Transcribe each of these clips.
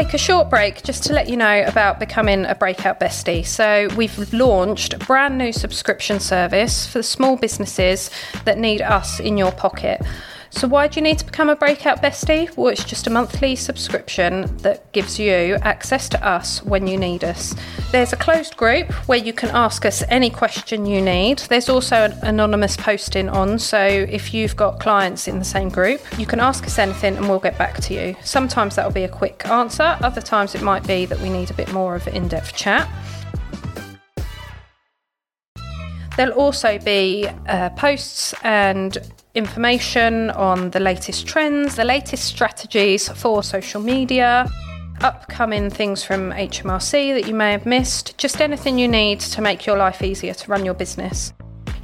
take a short break just to let you know about becoming a Breakout Bestie. So, we've launched a brand new subscription service for small businesses that need us in your pocket. So, why do you need to become a Breakout Bestie? Well, it's just a monthly subscription that gives you access to us when you need us. There's a closed group where you can ask us any question you need. There's also an anonymous posting on, so if you've got clients in the same group, you can ask us anything and we'll get back to you. Sometimes that'll be a quick answer, other times it might be that we need a bit more of an in depth chat. There'll also be uh, posts and information on the latest trends, the latest strategies for social media, upcoming things from HMRC that you may have missed, just anything you need to make your life easier to run your business.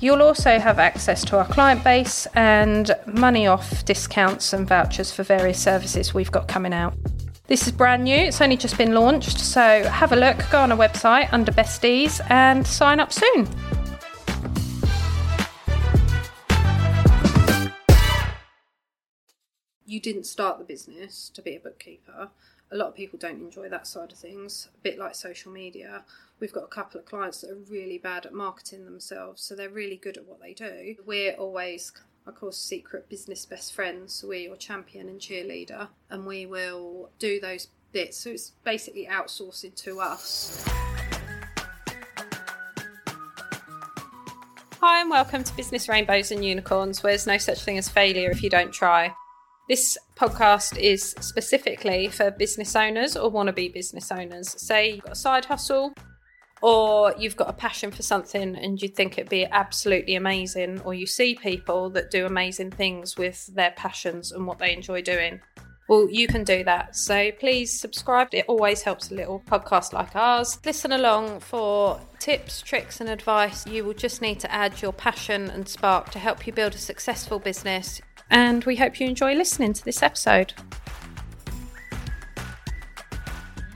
You'll also have access to our client base and money off discounts and vouchers for various services we've got coming out. This is brand new, it's only just been launched, so have a look, go on our website under Besties and sign up soon. You didn't start the business to be a bookkeeper. A lot of people don't enjoy that side of things, a bit like social media. We've got a couple of clients that are really bad at marketing themselves, so they're really good at what they do. We're always, of course, secret business best friends. We're your champion and cheerleader, and we will do those bits. So it's basically outsourcing to us. Hi, and welcome to Business Rainbows and Unicorns, where there's no such thing as failure if you don't try. This podcast is specifically for business owners or wannabe business owners. Say you've got a side hustle or you've got a passion for something and you think it'd be absolutely amazing, or you see people that do amazing things with their passions and what they enjoy doing. Well, you can do that. So please subscribe. It always helps a little podcast like ours. Listen along for tips, tricks, and advice. You will just need to add your passion and spark to help you build a successful business and we hope you enjoy listening to this episode.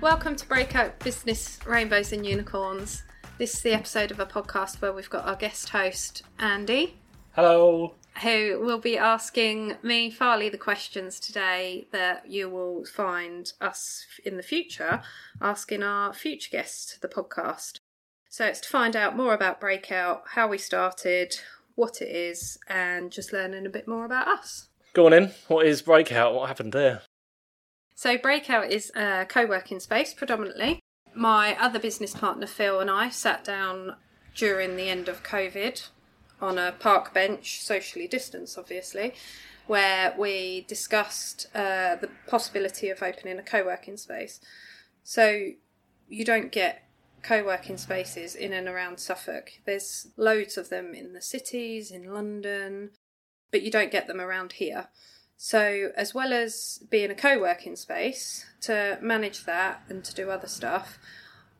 Welcome to Breakout Business Rainbows and Unicorns. This is the episode of a podcast where we've got our guest host, Andy. Hello. Who will be asking me, Farley, the questions today that you will find us in the future asking our future guests to the podcast. So it's to find out more about Breakout, how we started, what it is, and just learning a bit more about us. Go on in. What is Breakout? What happened there? So, Breakout is a co working space predominantly. My other business partner, Phil, and I sat down during the end of COVID on a park bench, socially distanced, obviously, where we discussed uh, the possibility of opening a co working space. So, you don't get co working spaces in and around Suffolk. There's loads of them in the cities, in London, but you don't get them around here. So, as well as being a co working space, to manage that and to do other stuff,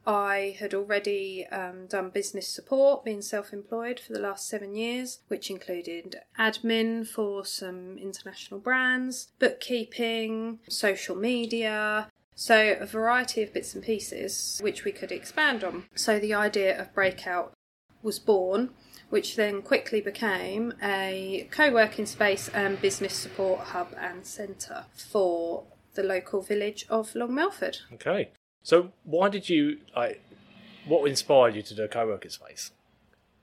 I had already um, done business support, being self employed for the last seven years, which included admin for some international brands, bookkeeping, social media, so, a variety of bits and pieces which we could expand on. So, the idea of Breakout was born, which then quickly became a co working space and business support hub and centre for the local village of Long Melford. Okay. So, why did you, like, what inspired you to do a co working space?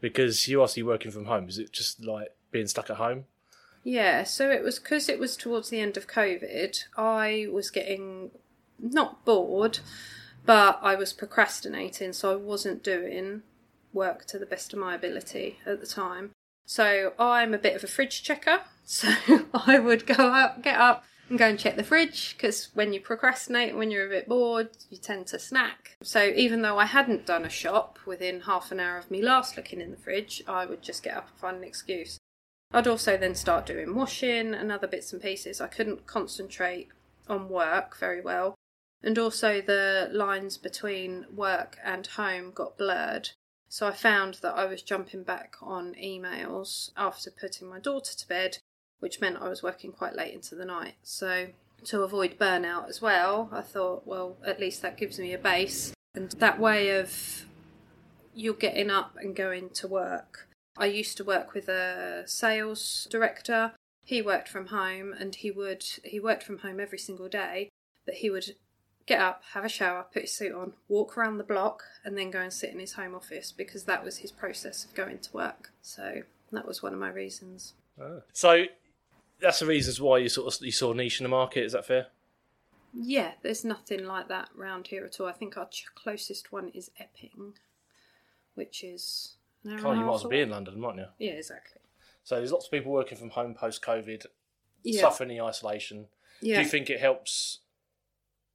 Because you are obviously working from home. Is it just like being stuck at home? Yeah, so it was because it was towards the end of COVID. I was getting not bored, but I was procrastinating, so I wasn't doing work to the best of my ability at the time. So I'm a bit of a fridge checker. So I would go up, get up, and go and check the fridge because when you procrastinate, when you're a bit bored, you tend to snack. So even though I hadn't done a shop within half an hour of me last looking in the fridge, I would just get up and find an excuse. I'd also then start doing washing and other bits and pieces. I couldn't concentrate on work very well and also the lines between work and home got blurred. So I found that I was jumping back on emails after putting my daughter to bed, which meant I was working quite late into the night. So to avoid burnout as well, I thought, well, at least that gives me a base. And that way of you're getting up and going to work. I used to work with a sales director. He worked from home and he would he worked from home every single day, but he would get up, have a shower, put his suit on, walk around the block, and then go and sit in his home office because that was his process of going to work. So that was one of my reasons. Ah. So that's the reasons why you sort of you saw a niche in the market. Is that fair? Yeah, there's nothing like that round here at all. I think our ch- closest one is Epping, which is. An Can't you might as well be in. London, mightn't you? Yeah, exactly. So there's lots of people working from home post COVID, Yeah. suffering the isolation. yeah. Do you think it helps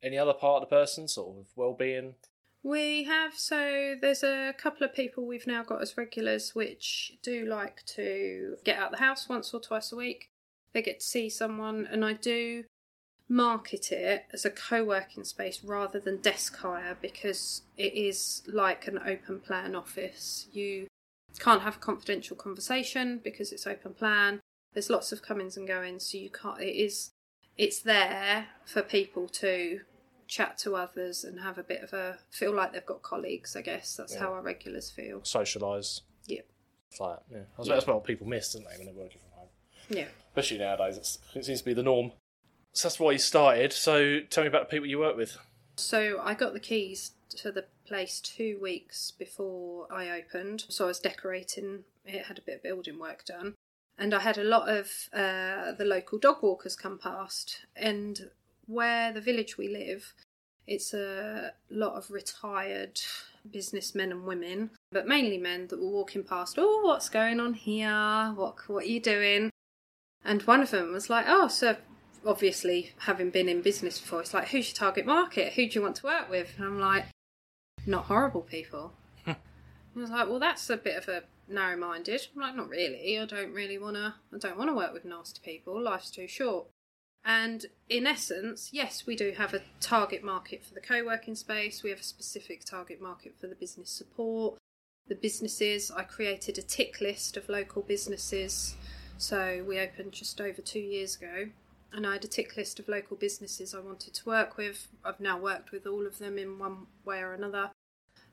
any other part of the person, sort of well being? We have so there's a couple of people we've now got as regulars which do like to get out the house once or twice a week. They get to see someone and I do market it as a co-working space rather than desk hire because it is like an open plan office. You can't have a confidential conversation because it's open plan. There's lots of comings and goings so you can't it is it's there for people to chat to others and have a bit of a feel like they've got colleagues. I guess that's Yeah. how our regulars feel. Socialise. Yep. Flat. Yeah. I suppose Yeah. That's what people miss, don't they, when they're working from home? Yeah. Especially nowadays, it's, it seems to be the norm. So that's why you started. So tell me about the people you work with. So I got the keys to the place two weeks before I opened. So I was decorating. It had a bit of building work done. And I had a lot of uh, the local dog walkers come past. And where the village we live, it's a lot of retired businessmen and women, but mainly men that were walking past. Oh, what's going on here? What what are you doing? And one of them was like, "Oh, so obviously having been in business before, it's like, who's your target market? Who do you want to work with?" And I'm like, "Not horrible people." I was like, "Well, that's a bit of a narrow-minded." I'm like, "Not really. I don't really want to. I don't want to work with nasty people. Life's too short." And in essence, yes, we do have a target market for the co working space. We have a specific target market for the business support. The businesses, I created a tick list of local businesses. So we opened just over two years ago. And I had a tick list of local businesses I wanted to work with. I've now worked with all of them in one way or another.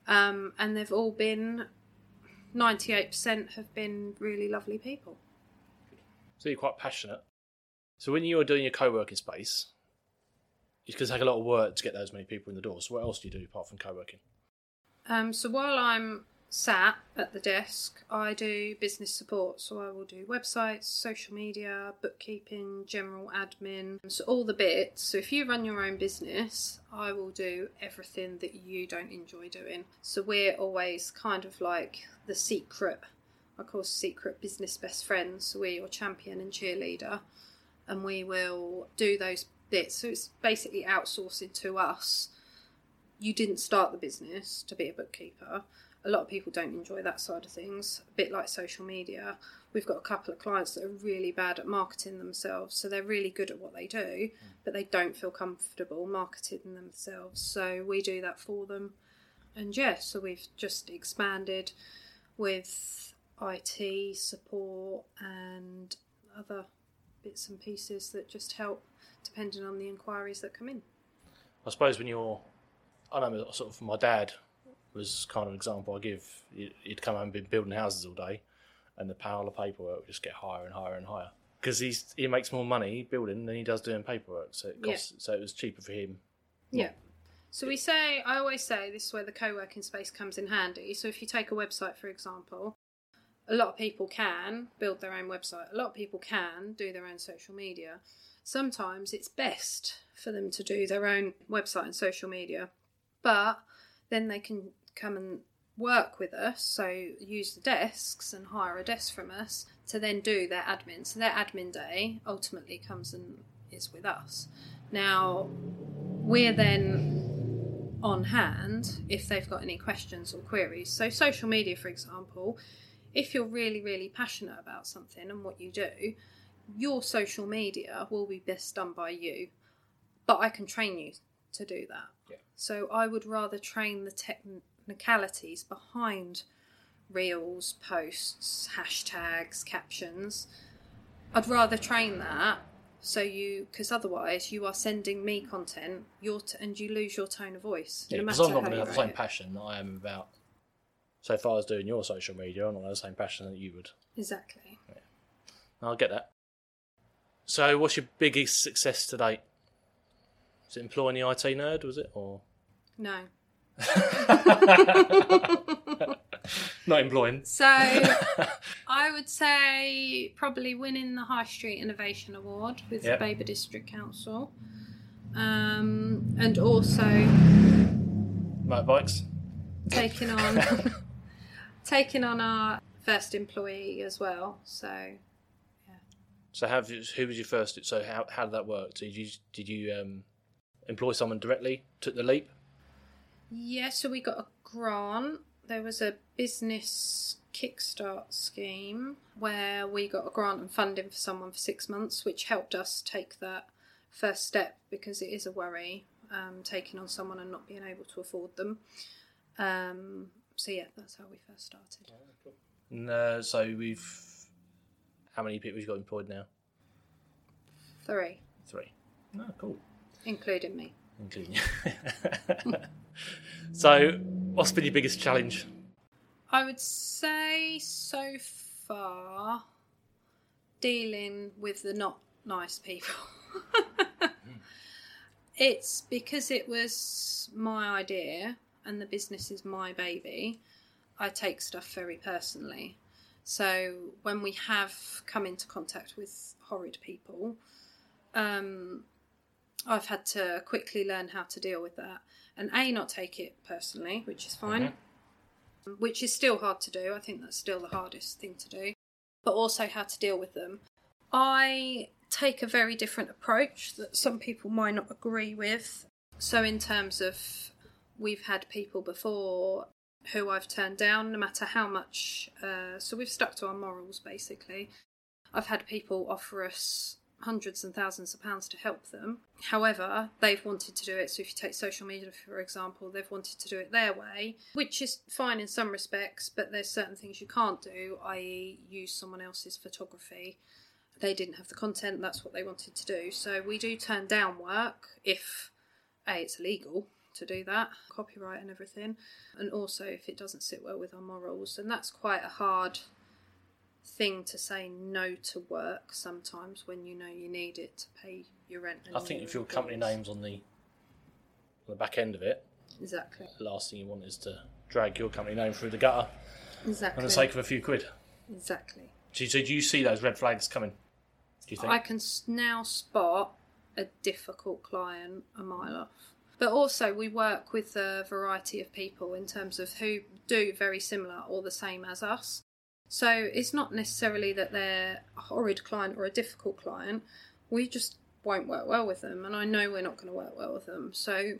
Um, and they've all been, 98% have been really lovely people. So you're quite passionate. So when you're doing your co-working space, it's going to take a lot of work to get those many people in the door. So what else do you do apart from co-working? Um, so while I'm sat at the desk, I do business support. So I will do websites, social media, bookkeeping, general admin, so all the bits. So if you run your own business, I will do everything that you don't enjoy doing. So we're always kind of like the secret, I call secret business best friends. So we're your champion and cheerleader, and we will do those bits. So it's basically outsourcing to us you didn't start the business to be a bookkeeper. A lot of people don't enjoy that side of things. A bit like social media. We've got a couple of clients that are really bad at marketing themselves. So they're really good at what they do, hmm. but they don't feel comfortable marketing themselves. So we do that for them. And yeah, so we've just expanded with IT support and other bits and pieces that just help depending on the inquiries that come in. I suppose when you're, I know sort of my dad was kind of an example I give. He'd come home and been building houses all day, and the pile of paperwork would just get higher and higher and higher because he's he makes more money building than he does doing paperwork. So it Yeah. so it was cheaper for him. Yeah. So we say, I always say this is where the co working space comes in handy. So if you take a website, for example, a lot of people can build their own website, a lot of people can do their own social media. Sometimes it's best for them to do their own website and social media, but then they can come and work with us, so use the desks and hire a desk from us to then do their admin. So their admin day ultimately comes and is with us. Now, we're then on hand if they've got any questions or queries. So, social media, for example, if you're really, really passionate about something and what you do, your social media will be best done by you, but I can train you to do that. Yeah. So, I would rather train the technicalities behind reels, posts, hashtags, captions. I'd rather train that so you because otherwise you are sending me content your t- and you lose your tone of voice Yeah, no because matter I'm not how going to you have the same passion I am about. So if I was doing your social media, I'm not going to have the same passion that you would. exactly I'll get that. So what's your biggest success to date? Was it employing the IT nerd? Was it or No. not employing? So I would say probably winning the High Street Innovation Award with Yep. the Babergh District Council. Um, and also Motorbikes. taking on taking on our first employee as well. So yeah. So who was your first? So how how did that work? Did you did you um, employ someone directly? Took the leap? yeah, so we got a grant. There was a business kickstart scheme where we got a grant and funding for someone for six months, which helped us take that first step because it is a worry um, taking on someone and not being able to afford them. Um, so yeah, that's how we first started. No. Uh, so we've how many people have you got employed now? Three, Three. Oh, cool. including me. Including you. so, what's been your biggest challenge? I would say so far dealing with the not nice people. it's because it was my idea and the business is my baby. I take stuff very personally. So when we have come into contact with horrid people, um, I've had to quickly learn how to deal with that and a not take it personally, which is fine which is still hard to do. I think that's still the hardest thing to do, but also how to deal with them. I take a very different approach that some people might not agree with. So, in terms of we've had people before who I've turned down, no matter how much, uh, so we've stuck to our morals basically. I've had people offer us hundreds and thousands of pounds to help them. However, they've wanted to do it. So, if you take social media, for example, they've wanted to do it their way, which is fine in some respects, but there's certain things you can't do, i.e., use someone else's photography. They didn't have the content, that's what they wanted to do. So, we do turn down work if A, it's illegal to do that, copyright and everything, and also if it doesn't sit well with our morals. And that's quite a hard thing to say no to work sometimes when you know you need it to pay your rent. And I think if your company name's on the on the back end of it, exactly, the last thing you want is to drag your company name through the gutter exactly, for the sake of a few quid. exactly. So, so do you see those red flags coming? Do you think? I can now spot a difficult client a mile off. But also, we work with a variety of people in terms of who do very similar or the same as us. So it's not necessarily that they're a horrid client or a difficult client. We just won't work well with them, and I know we're not going to work well with them. So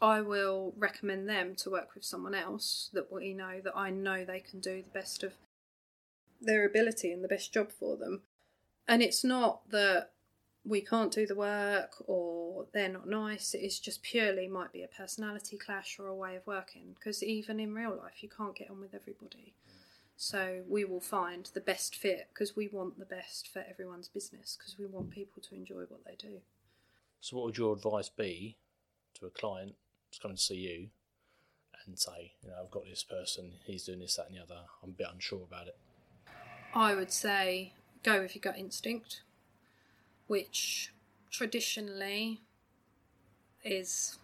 I will recommend them to work with someone else that we know that I know they can do the best of their ability and the best job for them. And it's not that we can't do the work or they're not nice. It's just purely might be a personality clash or a way of working. Because even in real life, you can't get on with everybody. So we will find the best fit because we want the best for everyone's business because we want people to enjoy what they do. So, what would your advice be to a client that's coming to see you and say, you know, I've got this person, he's doing this, that, and the other. I'm a bit unsure about it. I would say go with your gut instinct, which traditionally is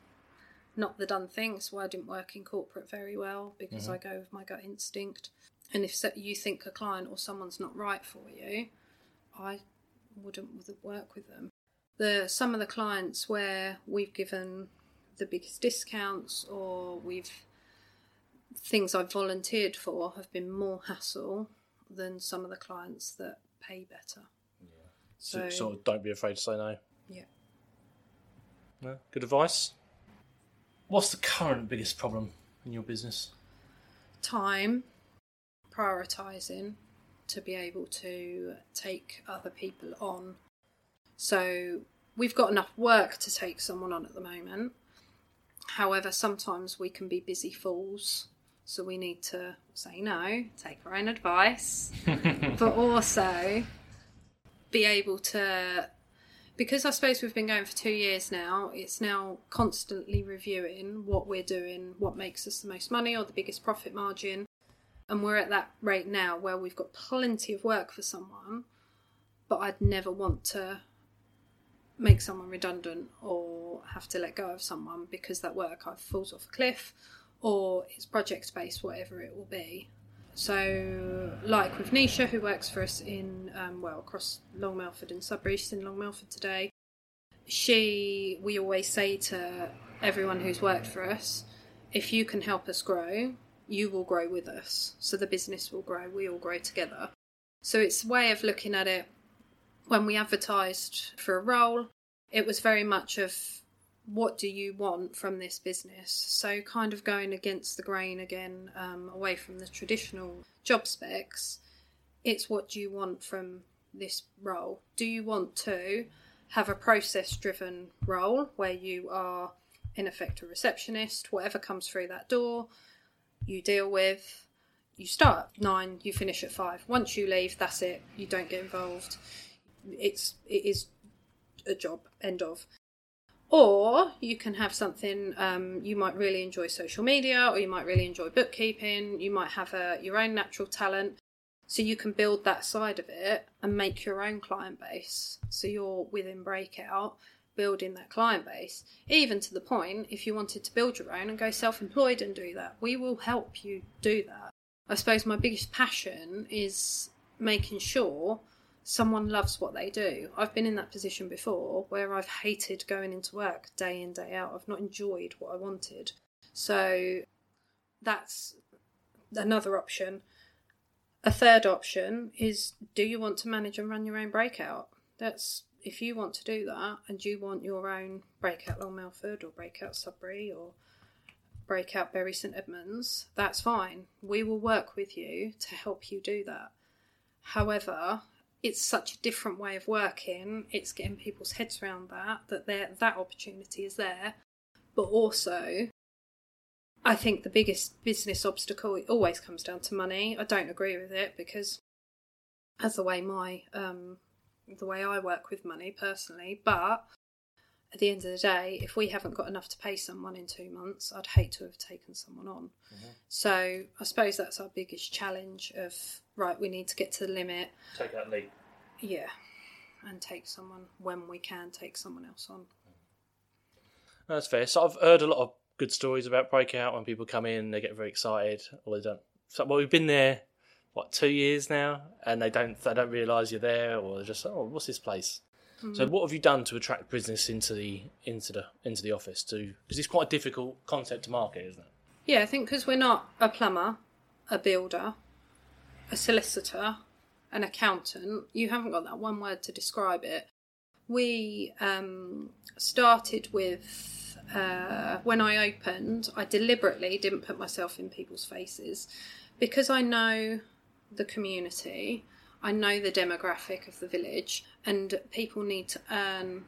not the done thing. It's why I didn't work in corporate very well because mm-hmm. I go with my gut instinct. And if you think a client or someone's not right for you, I wouldn't work with them. The some of the clients where we've given the biggest discounts or we've things I've volunteered for have been more hassle than some of the clients that pay better. So, So- sort of don't be afraid to say no. Yeah. No? Good advice. What's the current biggest problem in your business? Time, prioritizing to be able to take other people on. So we've got enough work to take someone on at the moment. However, sometimes we can be busy fools. So we need to say no, take our own advice, but also be able to because I suppose we've been going for two years now, it's now constantly reviewing what we're doing, what makes us the most money or the biggest profit margin. And we're at that rate now where we've got plenty of work for someone, but I'd never want to make someone redundant or have to let go of someone because that work either falls off a cliff or it's project based, whatever it will be. So, like with Nisha, who works for us in, um, well, across Long Melford and Sudbury, she's in Long Melford today. She, we always say to everyone who's worked for us, if you can help us grow, you will grow with us. So the business will grow, we all grow together. So it's a way of looking at it. When we advertised for a role, it was very much of what do you want from this business? So, kind of going against the grain again, um, away from the traditional job specs, it's what do you want from this role? Do you want to have a process driven role where you are, in effect, a receptionist, whatever comes through that door, you deal with? You start at nine, you finish at five. Once you leave, that's it. You don't get involved. It's it is a job. End of. Or you can have something um, you might really enjoy social media, or you might really enjoy bookkeeping. You might have a, your own natural talent, so you can build that side of it and make your own client base. So you're within Breakout building that client base, even to the point if you wanted to build your own and go self employed and do that, we will help you do that. I suppose my biggest passion is making sure someone loves what they do. I've been in that position before where I've hated going into work day in, day out. I've not enjoyed what I wanted. So that's another option. A third option is do you want to manage and run your own breakout? That's if you want to do that and you want your own breakout Long Melford or breakout Sudbury or breakout Bury St Edmunds, that's fine. We will work with you to help you do that. However, it's such a different way of working. It's getting people's heads around that that there that opportunity is there, but also, I think the biggest business obstacle always comes down to money. I don't agree with it because, as the way my um, the way I work with money personally, but at the end of the day, if we haven't got enough to pay someone in two months, I'd hate to have taken someone on. Mm-hmm. So I suppose that's our biggest challenge of right, we need to get to the limit. Take that leap. Yeah. And take someone when we can take someone else on. That's fair. So I've heard a lot of good stories about Breakout when people come in, they get very excited, or they don't. So, well, we've been there what two years now, and they don't they don't realise you're there, or they're just oh, what's this place? Mm-hmm. So, what have you done to attract business into the into the into the office? To because it's quite a difficult concept to market, isn't it? Yeah, I think because we're not a plumber, a builder, a solicitor, an accountant, you haven't got that one word to describe it. We um, started with uh, when I opened, I deliberately didn't put myself in people's faces because I know the community, I know the demographic of the village, and people need to earn.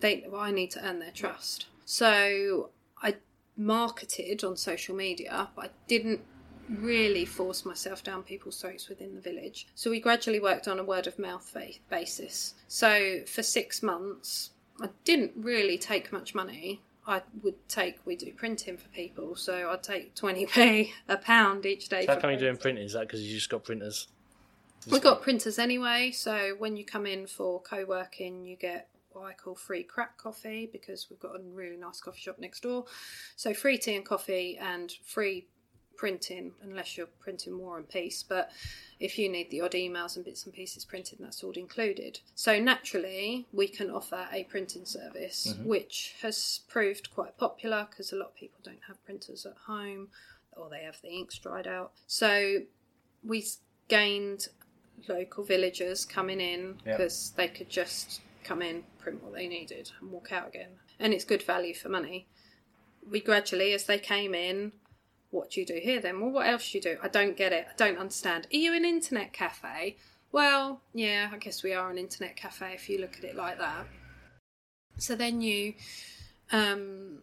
They, well, I need to earn their trust. So I marketed on social media, but I didn't really force myself down people's throats within the village. So we gradually worked on a word of mouth basis. So for six months, I didn't really take much money. I would take, we do printing for people, so I'd take 20p, a pound each day. So how come you're doing printing? Is that because you just got printers? We've got printers anyway, so when you come in for co working, you get what I call free crack coffee because we've got a really nice coffee shop next door. So free tea and coffee and free printing unless you're printing War and Peace. But if you need the odd emails and bits and pieces printed, that's all included. So naturally, we can offer a printing service, mm-hmm. which has proved quite popular because a lot of people don't have printers at home or they have the inks dried out. So we gained local villagers coming in because yep. they could just come in, print what they needed, and walk out again. And it's good value for money. We gradually, as they came in, what do you do here then? Well, what else do you do? I don't get it. I don't understand. Are you an internet cafe? Well, yeah, I guess we are an internet cafe if you look at it like that. So then you, um,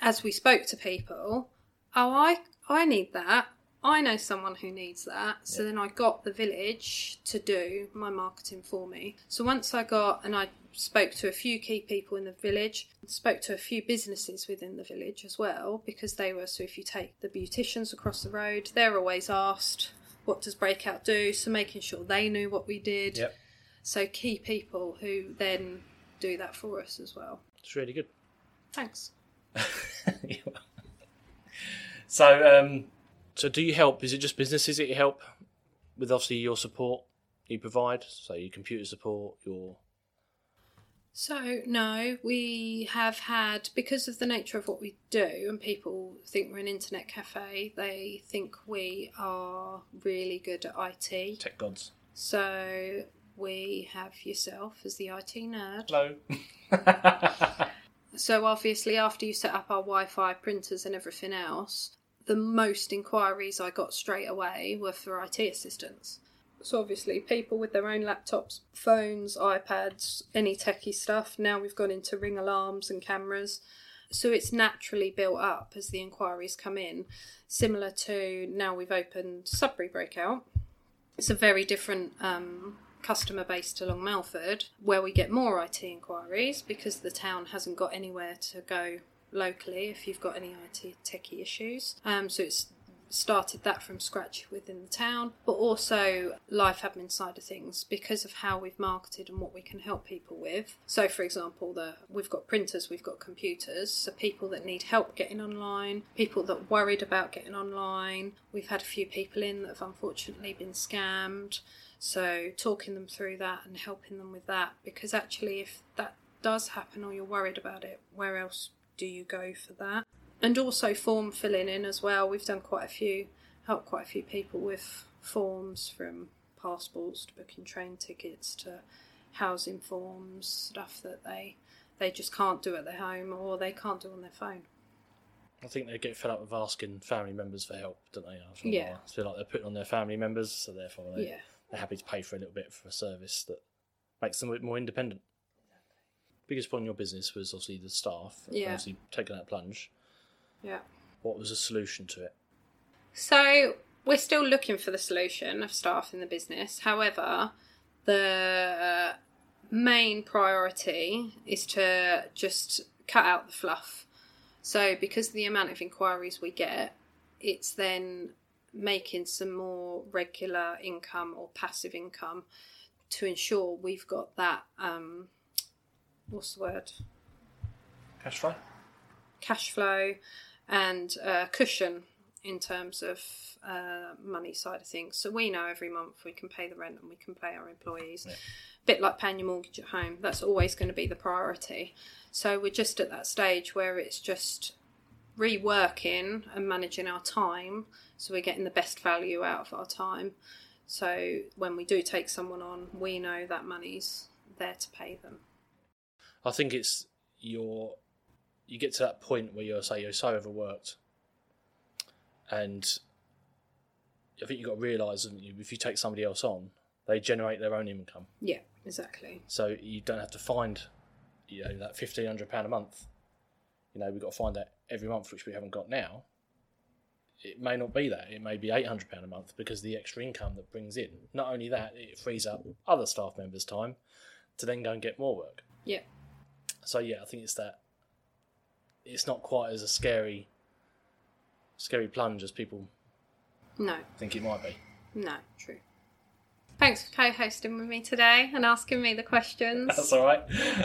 as we spoke to people, oh, I I need that. I know someone who needs that. So yeah. then I got the village to do my marketing for me. So once I got, and I spoke to a few key people in the village, spoke to a few businesses within the village as well, because they were, so if you take the beauticians across the road, they're always asked, what does Breakout do? So making sure they knew what we did. Yep. So key people who then do that for us as well. It's really good. Thanks. so, um, so do you help? Is it just businesses that you help with? Obviously, your support you provide, so your computer support, your So, no, we have had, because of the nature of what we do, and people think we're an internet cafe, they think we are really good at IT. tech gods. So, we have yourself as the IT nerd. Hello. So, obviously, after you set up our Wi Fi printers and everything else, the most inquiries I got straight away were for IT assistance. So, obviously, people with their own laptops, phones, iPads, any techie stuff. Now we've gone into ring alarms and cameras. So, it's naturally built up as the inquiries come in, similar to now we've opened Sudbury Breakout. It's a very different um, customer base to Long Melford, where we get more IT inquiries because the town hasn't got anywhere to go locally if you've got any IT techie issues. Um, so it's started that from scratch within the town, but also life admin side of things because of how we've marketed and what we can help people with. So, for example, the we've got printers, we've got computers, so people that need help getting online, people that worried about getting online. We've had a few people in that have unfortunately been scammed. So, talking them through that and helping them with that because actually, if that does happen or you're worried about it, where else do you go for that? And also form filling in as well. We've done quite a few, helped quite a few people with forms from passports to booking train tickets to housing forms, stuff that they they just can't do at their home or they can't do on their phone. I think they get fed up with asking family members for help, don't they? After Yeah. I feel like they're putting on their family members, so therefore they, Yeah. they're happy to pay for a little bit for a service that makes them a bit more independent. Biggest point in your business was obviously the staff. Yeah. Obviously taking that plunge. Yeah. What was the solution to it? So we're still looking for the solution of staff in the business. However, the main priority is to just cut out the fluff. So because of the amount of inquiries we get, it's then making some more regular income or passive income to ensure we've got that um what's the word? Cash flow? cash flow and uh, cushion in terms of uh, money side of things. So we know every month we can pay the rent and we can pay our employees. Yeah. Bit like paying your mortgage at home. That's always going to be the priority. So we're just at that stage where it's just reworking and managing our time so we're getting the best value out of our time. So when we do take someone on, we know that money's there to pay them. I think it's your you get to that point where you're say you're so overworked, and I think you've got to realise that if you take somebody else on, they generate their own income, Yeah, exactly. so you don't have to find you know that fifteen hundred pound a month. You know we've got to find that every month, which we haven't got now. It may not be that; it may be eight hundred pound a month because the extra income that brings in. Not only that, it frees up other staff members' time to then go and get more work. Yeah. So yeah, I think it's that. It's not quite as a scary, scary plunge as people No, think it might be. No, true. Thanks for co-hosting with me today and asking me the questions. That's all right.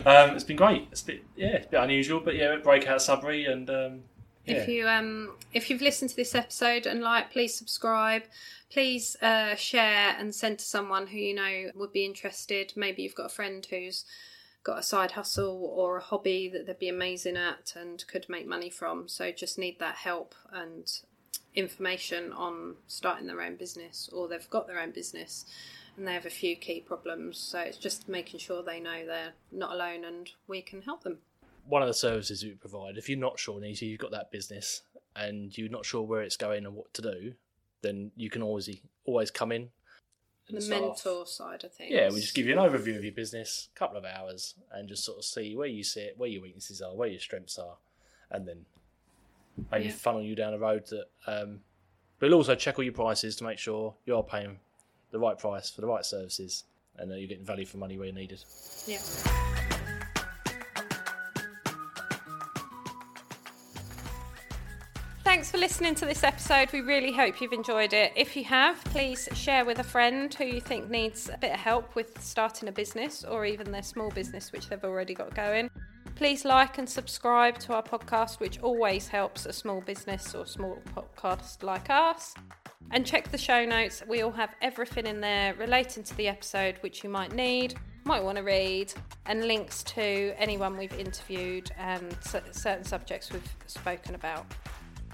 Um, it's been great. It's a bit yeah, it's a bit unusual, but yeah, breakout Sudbury and um, yeah, If you um if you've listened to this episode and like, please subscribe. Please uh, share and send to someone who you know would be interested. Maybe you've got a friend who's got a side hustle or a hobby that they'd be amazing at and could make money from. So just need that help and information on starting their own business or they've got their own business and they have a few key problems. So it's just making sure they know they're not alone and we can help them. one of the services we provide. If you're not sure, Nita, you've got that business and you're not sure where it's going and what to do, then you can always always come in. And The staff- mentor side of things. Yeah, we just give you an overview of your business, a couple of hours, and just sort of see where you sit, where your weaknesses are, where your strengths are, and then maybe Yeah. funnel you down a road that. Um, but we'll also check all your prices to make sure you are paying the right price for the right services, and that you're getting value for money where you needed. Yeah. Thanks for listening to this episode. We really hope you've enjoyed it. If you have, please share with a friend who you think needs a bit of help with starting a business or even their small business, which they've already got going. Please like and subscribe to our podcast, which always helps a small business or small podcast like us. And check the show notes. We all have everything in there relating to the episode which you might need, might want to read, and links to anyone we've interviewed and certain subjects we've spoken about.